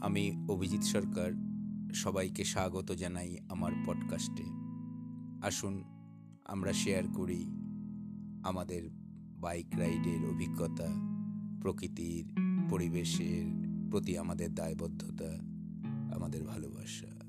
আমি অভিজিৎ সরকার সবাইকে স্বাগত জানাই আমার পডকাস্টে আসুন, আমরা শেয়ার করি আমাদের বাইক রাইডের অভিজ্ঞতা, প্রকৃতির পরিবেশের প্রতি আমাদের দায়বদ্ধতা, আমাদের ভালোবাসা।